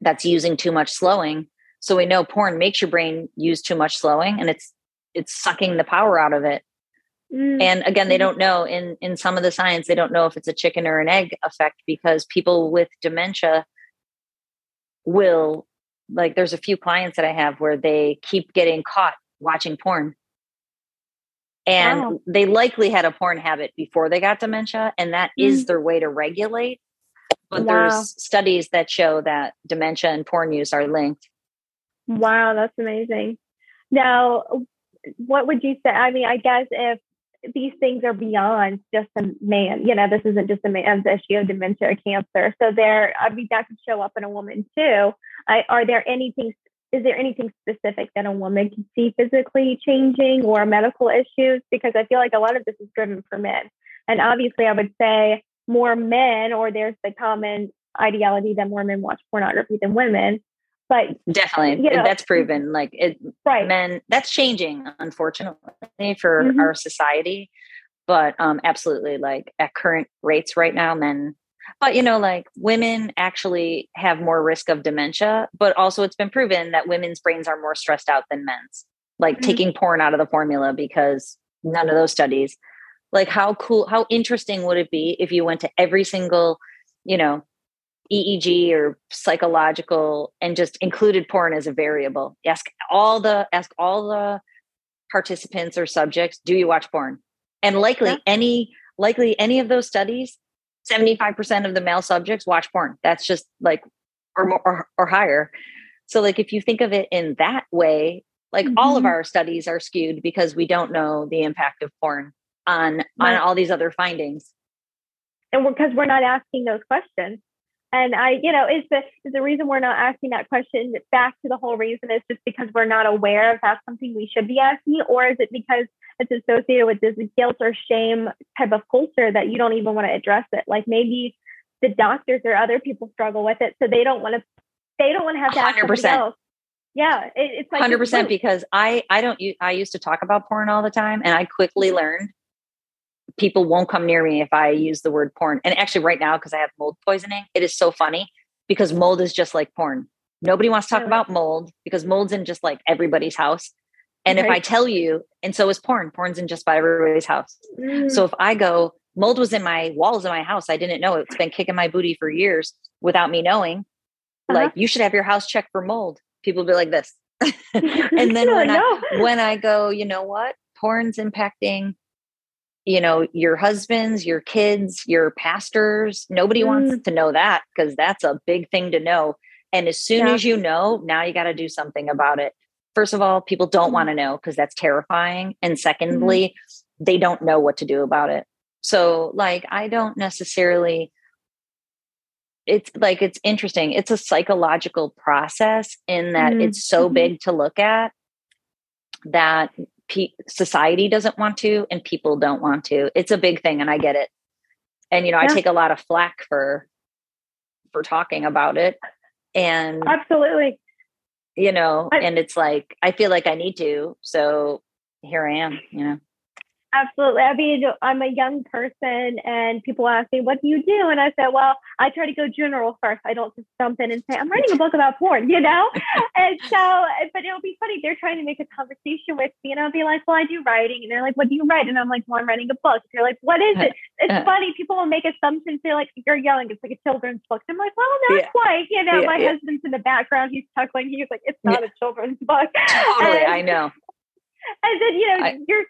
that's using too much slowing. So we know porn makes your brain use too much slowing and it's it's sucking the power out of it. Mm-hmm. And again, they mm-hmm. don't know in in some of the science, they don't know if it's a chicken or an egg effect because people with dementia will like there's a few clients that I have where they keep getting caught watching porn. And wow. they likely had a porn habit before they got dementia, and that mm-hmm. is their way to regulate. But wow. there's studies that show that dementia and porn use are linked. Wow, that's amazing. Now, what would you say? I mean, I guess if these things are beyond just a man. You know, this isn't just a man's issue of dementia or cancer. So there, I mean, that could show up in a woman too. I, are there anything? Is there anything specific that a woman can see physically changing or medical issues? Because I feel like a lot of this is driven for men, and obviously, I would say more men, or there's the common ideology that more men watch pornography than women but definitely you know, that's proven like it right men that's changing unfortunately for mm-hmm. our society but um absolutely like at current rates right now men but you know like women actually have more risk of dementia but also it's been proven that women's brains are more stressed out than men's like mm-hmm. taking porn out of the formula because none of those studies like how cool how interesting would it be if you went to every single you know EEG or psychological and just included porn as a variable. Ask all the ask all the participants or subjects, do you watch porn? And likely yeah. any likely any of those studies, 75% of the male subjects watch porn. That's just like or more or, or higher. So like if you think of it in that way, like mm-hmm. all of mm-hmm. our studies are skewed because we don't know the impact of porn on right. on all these other findings. And because we're, we're not asking those questions. And I, you know, is the is the reason we're not asking that question back to the whole reason is just because we're not aware of that's something we should be asking, or is it because it's associated with this guilt or shame type of culture that you don't even want to address it? Like maybe the doctors or other people struggle with it, so they don't want to they don't want to have to ask 100%. else. Yeah, it, it's like hundred percent because I I don't I used to talk about porn all the time, and I quickly mm-hmm. learned people won't come near me if I use the word porn. And actually, right now, because I have mold poisoning, it is so funny because mold is just like porn. Nobody wants to talk about mold because mold's in just like everybody's house. And right. if I tell you, and so is porn, porn's in just by everybody's house. Mm. So if I go, mold was in my walls in my house, I didn't know it's been kicking my booty for years without me knowing. Uh-huh. Like you should have your house checked for mold. People be like this. and then when I, when I go, you know what? Porn's impacting you know your husbands your kids your pastors nobody mm. wants to know that because that's a big thing to know and as soon yeah. as you know now you got to do something about it first of all people don't mm. want to know because that's terrifying and mm-hmm. secondly mm. they don't know what to do about it so like i don't necessarily it's like it's interesting it's a psychological process in that mm. it's so mm-hmm. big to look at that pe- society doesn't want to and people don't want to. It's a big thing and i get it. And you know yeah. i take a lot of flack for for talking about it. And absolutely. you know I, and it's like i feel like i need to so here i am you know Absolutely. I mean, I'm a young person and people ask me, what do you do? And I said, well, I try to go general first. I don't just jump in and say, I'm writing a book about porn, you know? and so, but it'll be funny. They're trying to make a conversation with me and I'll be like, well, I do writing. And they're like, what do you write? And I'm like, well, I'm writing a book. They're like, what is it? It's uh, funny. People will make assumptions. They're like, you're young. It's like a children's book. I'm like, well, not yeah. quite. You know, yeah, my yeah. husband's in the background. He's chuckling. He's like, it's not a children's book. Totally. And, I know. And then, you know, I, you're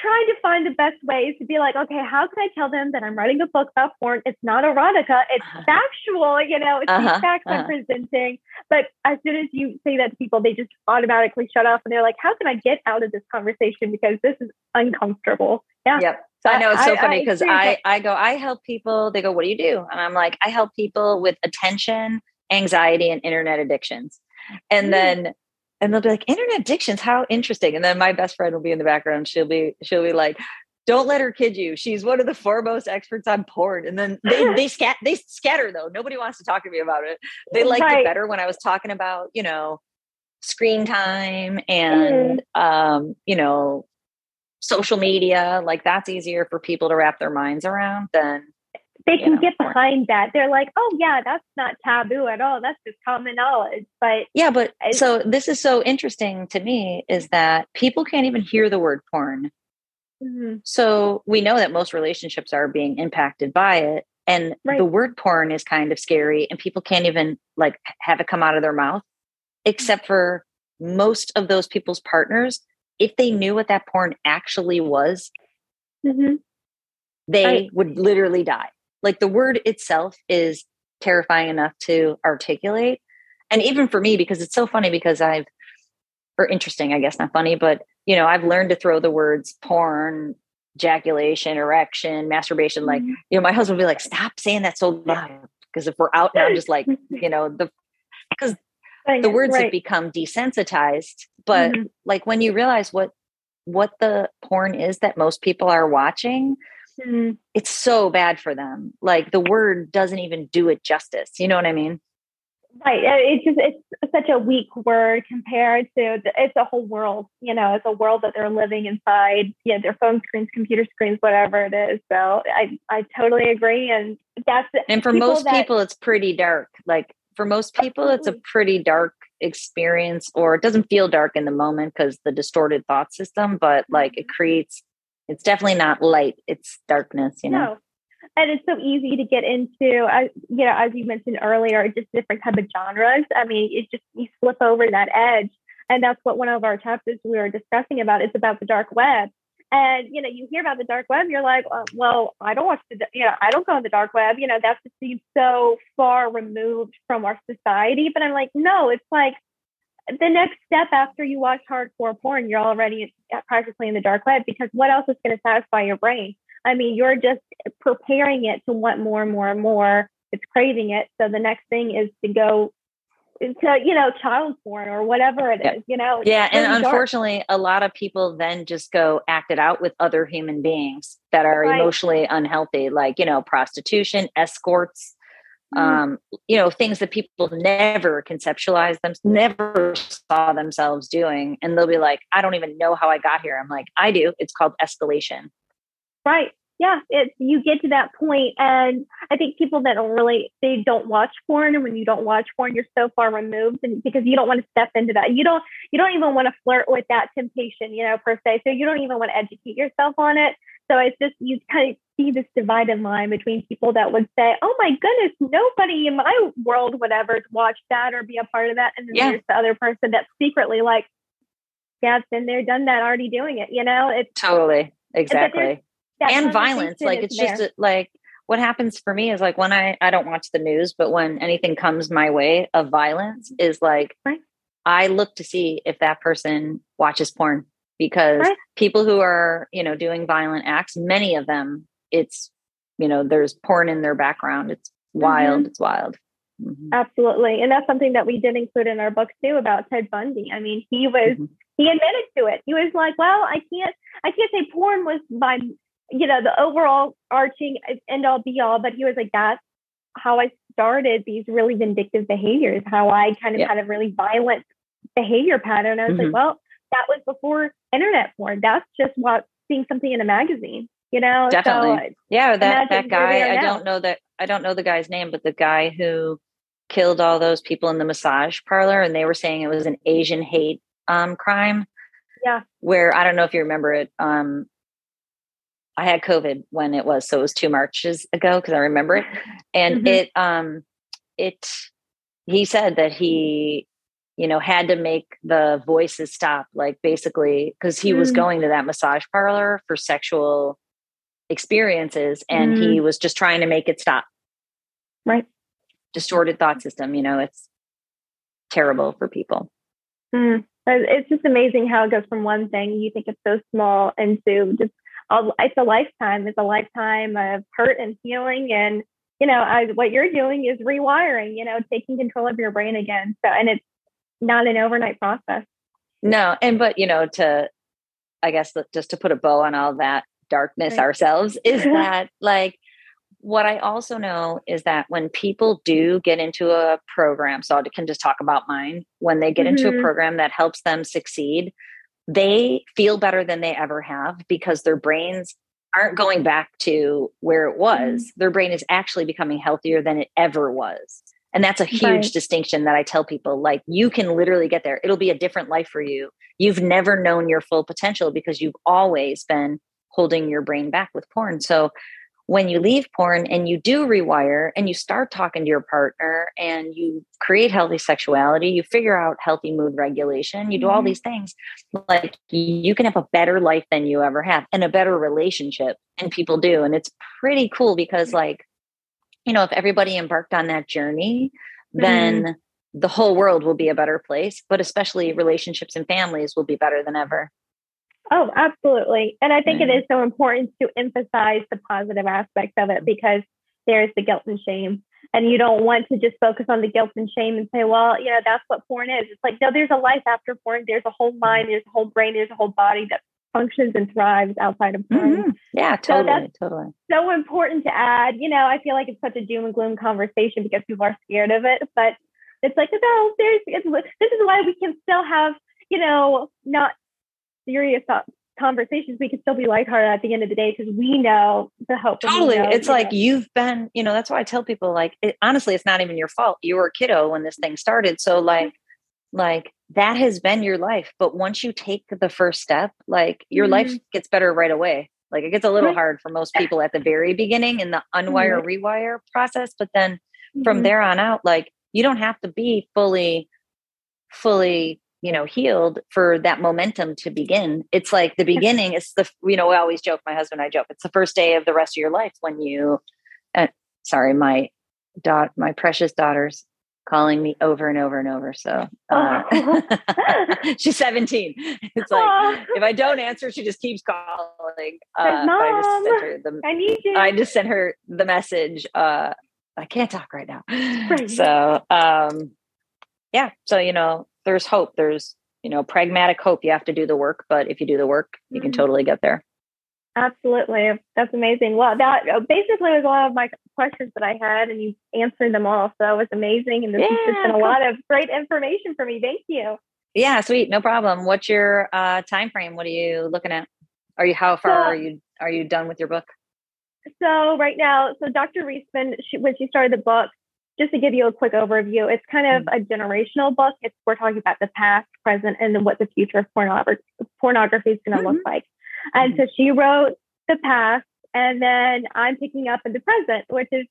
trying to find the best ways to be like, okay, how can I tell them that I'm writing a book about porn? It's not erotica, it's uh-huh. factual, you know, it's uh-huh, these facts uh-huh. I'm presenting. But as soon as you say that to people, they just automatically shut off and they're like, how can I get out of this conversation because this is uncomfortable? Yeah. Yep. So I know it's so I, funny because I, I, I go, I help people. They go, what do you do? And I'm like, I help people with attention, anxiety, and internet addictions. And mm. then and they'll be like internet addictions how interesting. And then my best friend will be in the background. She'll be she'll be like don't let her kid you. She's one of the foremost experts on porn. And then they they scat they scatter though. Nobody wants to talk to me about it. They liked right. it better when i was talking about you know screen time and mm. um you know social media. Like that's easier for people to wrap their minds around than they can know, get behind that. They're like, oh yeah, that's not taboo at all. That's just common knowledge. But yeah, but so this is so interesting to me is that people can't even hear the word porn. Mm-hmm. So we know that most relationships are being impacted by it. And right. the word porn is kind of scary and people can't even like have it come out of their mouth, except for most of those people's partners. If they knew what that porn actually was, mm-hmm. they I, would literally die like the word itself is terrifying enough to articulate and even for me because it's so funny because i've or interesting i guess not funny but you know i've learned to throw the words porn ejaculation erection masturbation like mm-hmm. you know my husband will be like stop saying that so loud because if we're out now just like you know the because the words right. have become desensitized but mm-hmm. like when you realize what what the porn is that most people are watching mm. it's so bad for them. Like the word doesn't even do it justice. You know what I mean? Right. It's just it's such a weak word compared to the, it's a whole world. You know, it's a world that they're living inside. Yeah, their phone screens, computer screens, whatever it is. So I I totally agree, and that's and for most that, people, it's pretty dark. Like for most people, it's a pretty dark experience, or it doesn't feel dark in the moment because the distorted thought system, but like it mm-hmm. creates it's definitely not light it's darkness you know? No. and it's so easy to get into uh, you know as you mentioned earlier just different type of genres. I mean it just you slip over that edge and that's what one of our chapters we were discussing about is about the dark web. And you know you hear about the dark web you're like well, well i don't watch the you know i don't go on the dark web you know that just seems so far removed from our society. But i'm like no it's like the next step after you watch hardcore porn you're already practically in the dark web because what else is going to satisfy your brain i mean you're just preparing it to want more and more and more it's craving it so the next thing is to go to you know child porn or whatever it is you know yeah and unfortunately dark. a lot of people then just go act it out with other human beings that are right. emotionally unhealthy like you know prostitution escorts. Um you know things that people never conceptualize them never saw themselves doing and they'll be like i don't even know how i got here. I'm like i do. It's called escalation. Right. Yeah, it's you get to that point, and I think people that don't really they don't watch porn, and when you don't watch porn, you're so far removed, and because you don't want to step into that, you don't you don't even want to flirt with that temptation, you know, per se. So you don't even want to educate yourself on it. So it's just you kind of see this divided line between people that would say, "Oh my goodness, nobody in my world would ever watch that or be a part of that," and then yeah. there's the other person that's secretly like, "Yeah, it's been there, done that, already doing it." You know, it's totally exactly and violence like it's just a, like what happens for me is like when i i don't watch the news but when anything comes my way of violence mm-hmm. is like right. i look to see if that person watches porn because right. people who are you know doing violent acts many of them it's you know there's porn in their background it's wild mm-hmm. it's wild mm-hmm. absolutely and that's something that we did include in our book too about ted bundy i mean he was mm-hmm. he admitted to it he was like well i can't i can't say porn was my you know, the overall arching end all be all, but he was like, that's how I started these really vindictive behaviors, how I kind of yeah. had a really violent behavior pattern. I was mm-hmm. like, well, that was before internet porn. That's just what seeing something in a magazine, you know? Definitely. So, yeah. That, that guy, I don't know that, I don't know the guy's name, but the guy who killed all those people in the massage parlor and they were saying it was an Asian hate um, crime. Yeah. Where I don't know if you remember it. Um, I had COVID when it was, so it was two marches ago because I remember it, and mm-hmm. it um it he said that he you know had to make the voices stop like basically because he mm. was going to that massage parlor for sexual experiences and mm. he was just trying to make it stop right distorted thought system you know it's terrible for people mm. it's just amazing how it goes from one thing you think it's so small into just all, it's a lifetime. It's a lifetime of hurt and healing. And, you know, I, what you're doing is rewiring, you know, taking control of your brain again. So, and it's not an overnight process. No. And, but, you know, to, I guess, just to put a bow on all that darkness right. ourselves is that like, what I also know is that when people do get into a program, so I can just talk about mine, when they get mm-hmm. into a mm-hmm. program that helps them succeed, they feel better than they ever have because their brains aren't going back to where it was. Mm-hmm. Their brain is actually becoming healthier than it ever was. And that's a huge right. distinction that I tell people like, you can literally get there. It'll be a different life for you. You've never known your full potential because you've always been holding your brain back with porn. So when you leave porn and you do rewire and you start talking to your partner and you create healthy sexuality, you figure out healthy mood regulation, you do all mm-hmm. these things, like you can have a better life than you ever have and a better relationship. And people do. And it's pretty cool because, like, you know, if everybody embarked on that journey, then mm-hmm. the whole world will be a better place, but especially relationships and families will be better than ever. Oh, absolutely. And I think mm-hmm. it is so important to emphasize the positive aspects of it because there's the guilt and shame. And you don't want to just focus on the guilt and shame and say, well, you know, that's what porn is. It's like, no, there's a life after porn. There's a whole mind, there's a whole brain, there's a whole body that functions and thrives outside of porn. Mm-hmm. Yeah, totally. So totally. So important to add. You know, I feel like it's such a doom and gloom conversation because people are scared of it. But it's like, no, there's, it's, this is why we can still have, you know, not serious conversations, we can still be lighthearted at the end of the day because we know the hope. Totally. Know, it's like know. you've been, you know, that's why I tell people like, it, honestly, it's not even your fault. You were a kiddo when this thing started. So like, like that has been your life. But once you take the first step, like your mm-hmm. life gets better right away. Like it gets a little hard for most people at the very beginning in the unwire mm-hmm. rewire process. But then from mm-hmm. there on out, like you don't have to be fully, fully you know healed for that momentum to begin it's like the beginning it's the you know i always joke my husband and i joke it's the first day of the rest of your life when you uh, sorry my dot my precious daughters calling me over and over and over so uh, she's 17 it's like if i don't answer she just keeps calling uh, Mom, I, just sent her the, I need you. I just sent her the message uh i can't talk right now. Right. so um yeah so you know there's hope. There's you know pragmatic hope. You have to do the work but if you do the work you mm-hmm. can totally get there. Absolutely. That's amazing. Well that basically was a lot of my questions that i had and you answered them all so that was amazing and this yeah, has been a lot of great information for me thank you yeah sweet no problem what's your uh time frame what are you looking at are you how far so, are you are you done with your book so right now so dr reisman she, when she started the book just to give you a quick overview, it's kind of mm-hmm. a generational book. It's we're talking about the past, present, and then what the future of pornography, pornography is going to mm-hmm. look like. And mm-hmm. so she wrote the past, and then I'm picking up in the present, which is,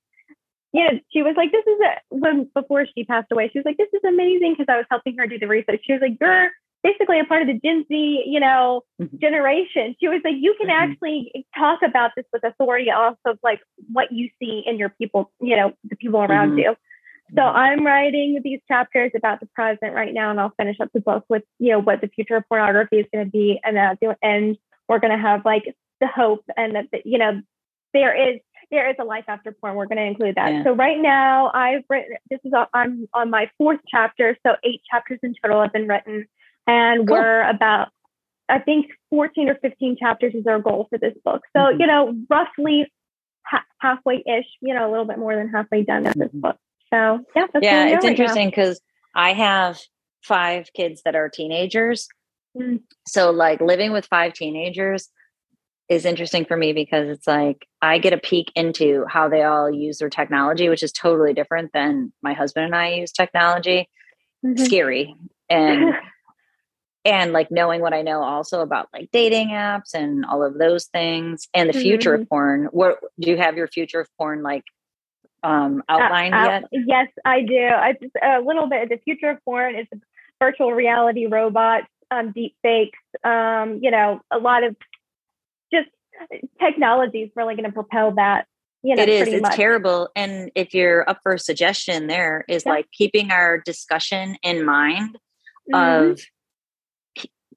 you know, she was like, "This is a when before she passed away, she was like, "This is amazing" because I was helping her do the research. She was like, "You're basically a part of the Gen Z, you know, mm-hmm. generation. She was like, you can mm-hmm. actually talk about this with authority also of like what you see in your people, you know, the people around mm-hmm. you. So mm-hmm. I'm writing these chapters about the present right now, and I'll finish up the book with, you know, what the future of pornography is going to be. And at the end, we're going to have like the hope and that, the, you know, there is there is a life after porn. We're going to include that. Yeah. So right now, I've written. This is I'm on my fourth chapter. So eight chapters in total have been written and cool. we're about I think 14 or 15 chapters is our goal for this book. So, mm-hmm. you know, roughly ha- halfway ish, you know, a little bit more than halfway done with this mm-hmm. book. So, yeah, yeah, it's right interesting because I have five kids that are teenagers. Mm-hmm. So, like, living with five teenagers is interesting for me because it's like I get a peek into how they all use their technology, which is totally different than my husband and I use technology. Mm-hmm. Scary. And and like knowing what I know also about like dating apps and all of those things and the mm-hmm. future of mm-hmm. porn. What do you have your future of porn like um outlined uh, yet? Yes, I do. I just a little bit. The future of porn is virtual reality robots, um, deep fakes, um, you know, a lot of technology is really going to propel that. You know, it is. It's much. terrible. And if you're up for a suggestion, there is yeah. like keeping our discussion in mind mm-hmm. of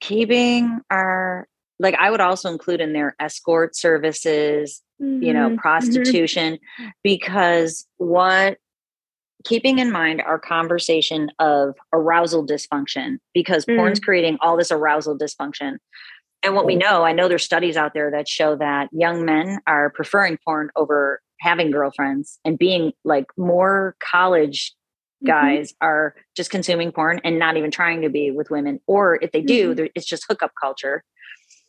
keeping our like I would also include in there escort services, mm-hmm. you know, mm-hmm. prostitution, mm-hmm. because what keeping in mind our conversation of arousal dysfunction, because mm-hmm. porn's creating all this arousal dysfunction. And what we know, I know there's studies out there that show that young men are preferring porn over having girlfriends and being like more college Mm-hmm. guys mm-hmm. are just consuming porn and not even trying to be with women or if they do mm-hmm. it's just hookup culture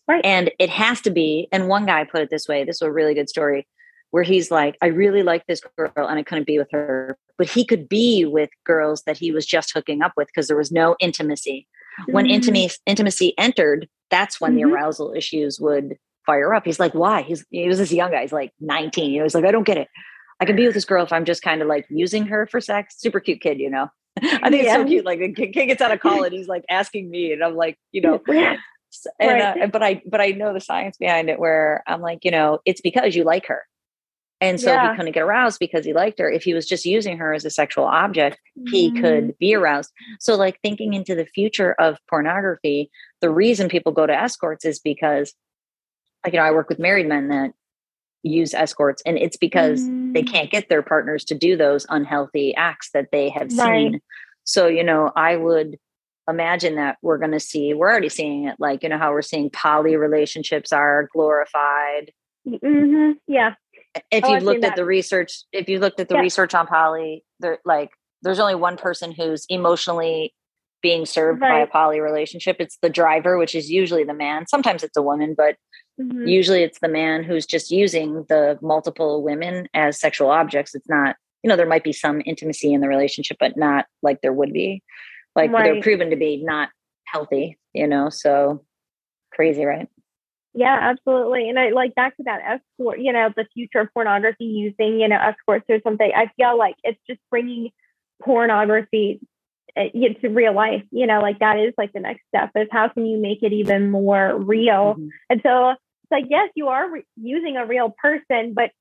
right and it has to be and one guy put it this way this was a really good story where he's like i really like this girl and i couldn't be with her but he could be with girls that he was just hooking up with because there was no intimacy mm-hmm. when intimacy intimacy entered that's when the mm-hmm. arousal issues would fire up he's like why he's he was this young guy he's like 19 you know he's like i don't get it I can be with this girl if I'm just kind of like using her for sex. Super cute kid, you know. I think yeah. it's so cute. Like the kid gets out of college, and he's like asking me, and I'm like, you know, and right. uh, but I but I know the science behind it. Where I'm like, you know, it's because you like her, and so yeah. he couldn't get aroused because he liked her. If he was just using her as a sexual object, mm. he could mm. be aroused. So, like thinking into the future of pornography, the reason people go to escorts is because, like, you know, I work with married men that use escorts and it's because mm. they can't get their partners to do those unhealthy acts that they have right. seen so you know i would imagine that we're going to see we're already seeing it like you know how we're seeing poly relationships are glorified mm-hmm. yeah if oh, you've looked at the research if you looked at the yeah. research on poly there like there's only one person who's emotionally being served right. by a poly relationship it's the driver which is usually the man sometimes it's a woman but Mm-hmm. Usually it's the man who's just using the multiple women as sexual objects. It's not, you know, there might be some intimacy in the relationship, but not like there would be. Like right. they're proven to be not healthy, you know, so crazy, right? Yeah, absolutely. And I like back to that escort, you know, the future of pornography using, you know, escorts or something. I feel like it's just bringing pornography it's real life, you know, like that is like the next step is how can you make it even more real? Mm-hmm. And so it's like, yes, you are re- using a real person, but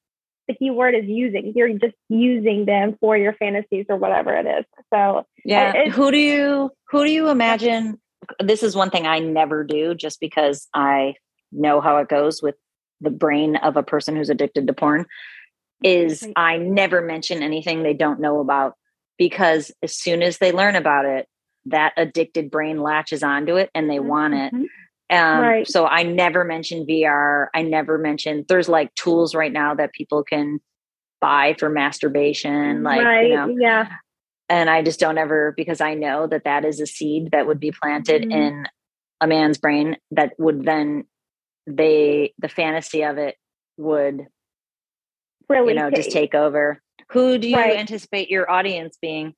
the key word is using. You're just using them for your fantasies or whatever it is. So yeah, who do you who do you imagine? This is one thing I never do, just because I know how it goes with the brain of a person who's addicted to porn. Is I never mention anything they don't know about because as soon as they learn about it, that addicted brain latches onto it and they mm-hmm. want it. Mm-hmm. Um, right. So I never mentioned VR. I never mentioned there's like tools right now that people can buy for masturbation, like right. you know, yeah. And I just don't ever because I know that that is a seed that would be planted mm-hmm. in a man's brain that would then they the fantasy of it would really you know take. just take over. Who do you right. anticipate your audience being?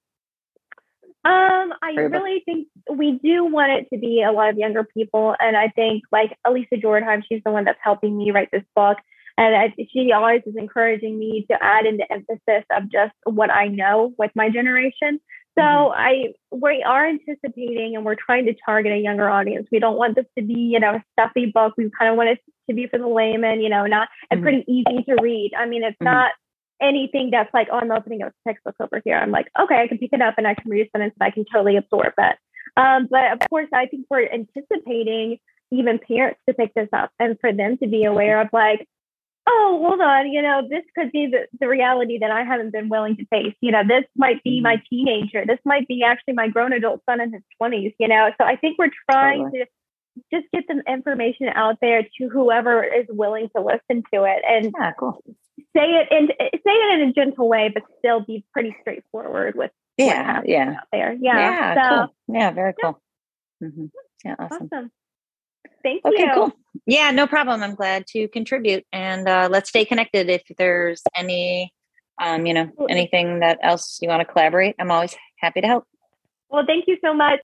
Um, I really think we do want it to be a lot of younger people, and I think like Elisa Jordan, she's the one that's helping me write this book, and I, she always is encouraging me to add in the emphasis of just what I know with my generation. So mm-hmm. I we are anticipating and we're trying to target a younger audience. We don't want this to be, you know, a stuffy book. We kind of want it to be for the layman, you know, not and mm-hmm. pretty easy to read. I mean, it's mm-hmm. not anything that's like, oh, I'm opening up a textbook over here. I'm like, okay, I can pick it up and I can read a sentence and I can totally absorb it. Um, but of course, I think we're anticipating even parents to pick this up and for them to be aware of like, oh, hold on, you know, this could be the, the reality that I haven't been willing to face. You know, this might be my mm-hmm. teenager. This might be actually my grown adult son in his 20s, you know. So I think we're trying totally. to just get some information out there to whoever is willing to listen to it. And yeah, cool say it in say it in a gentle way, but still be pretty straightforward with yeah, yeah, out there. Yeah, yeah, so, cool. yeah, very cool. Yeah, mm-hmm. yeah awesome. awesome. Thank okay, you. cool. Yeah, no problem. I'm glad to contribute, and uh, let's stay connected. If there's any, um, you know, anything that else you want to collaborate, I'm always happy to help. Well, thank you so much.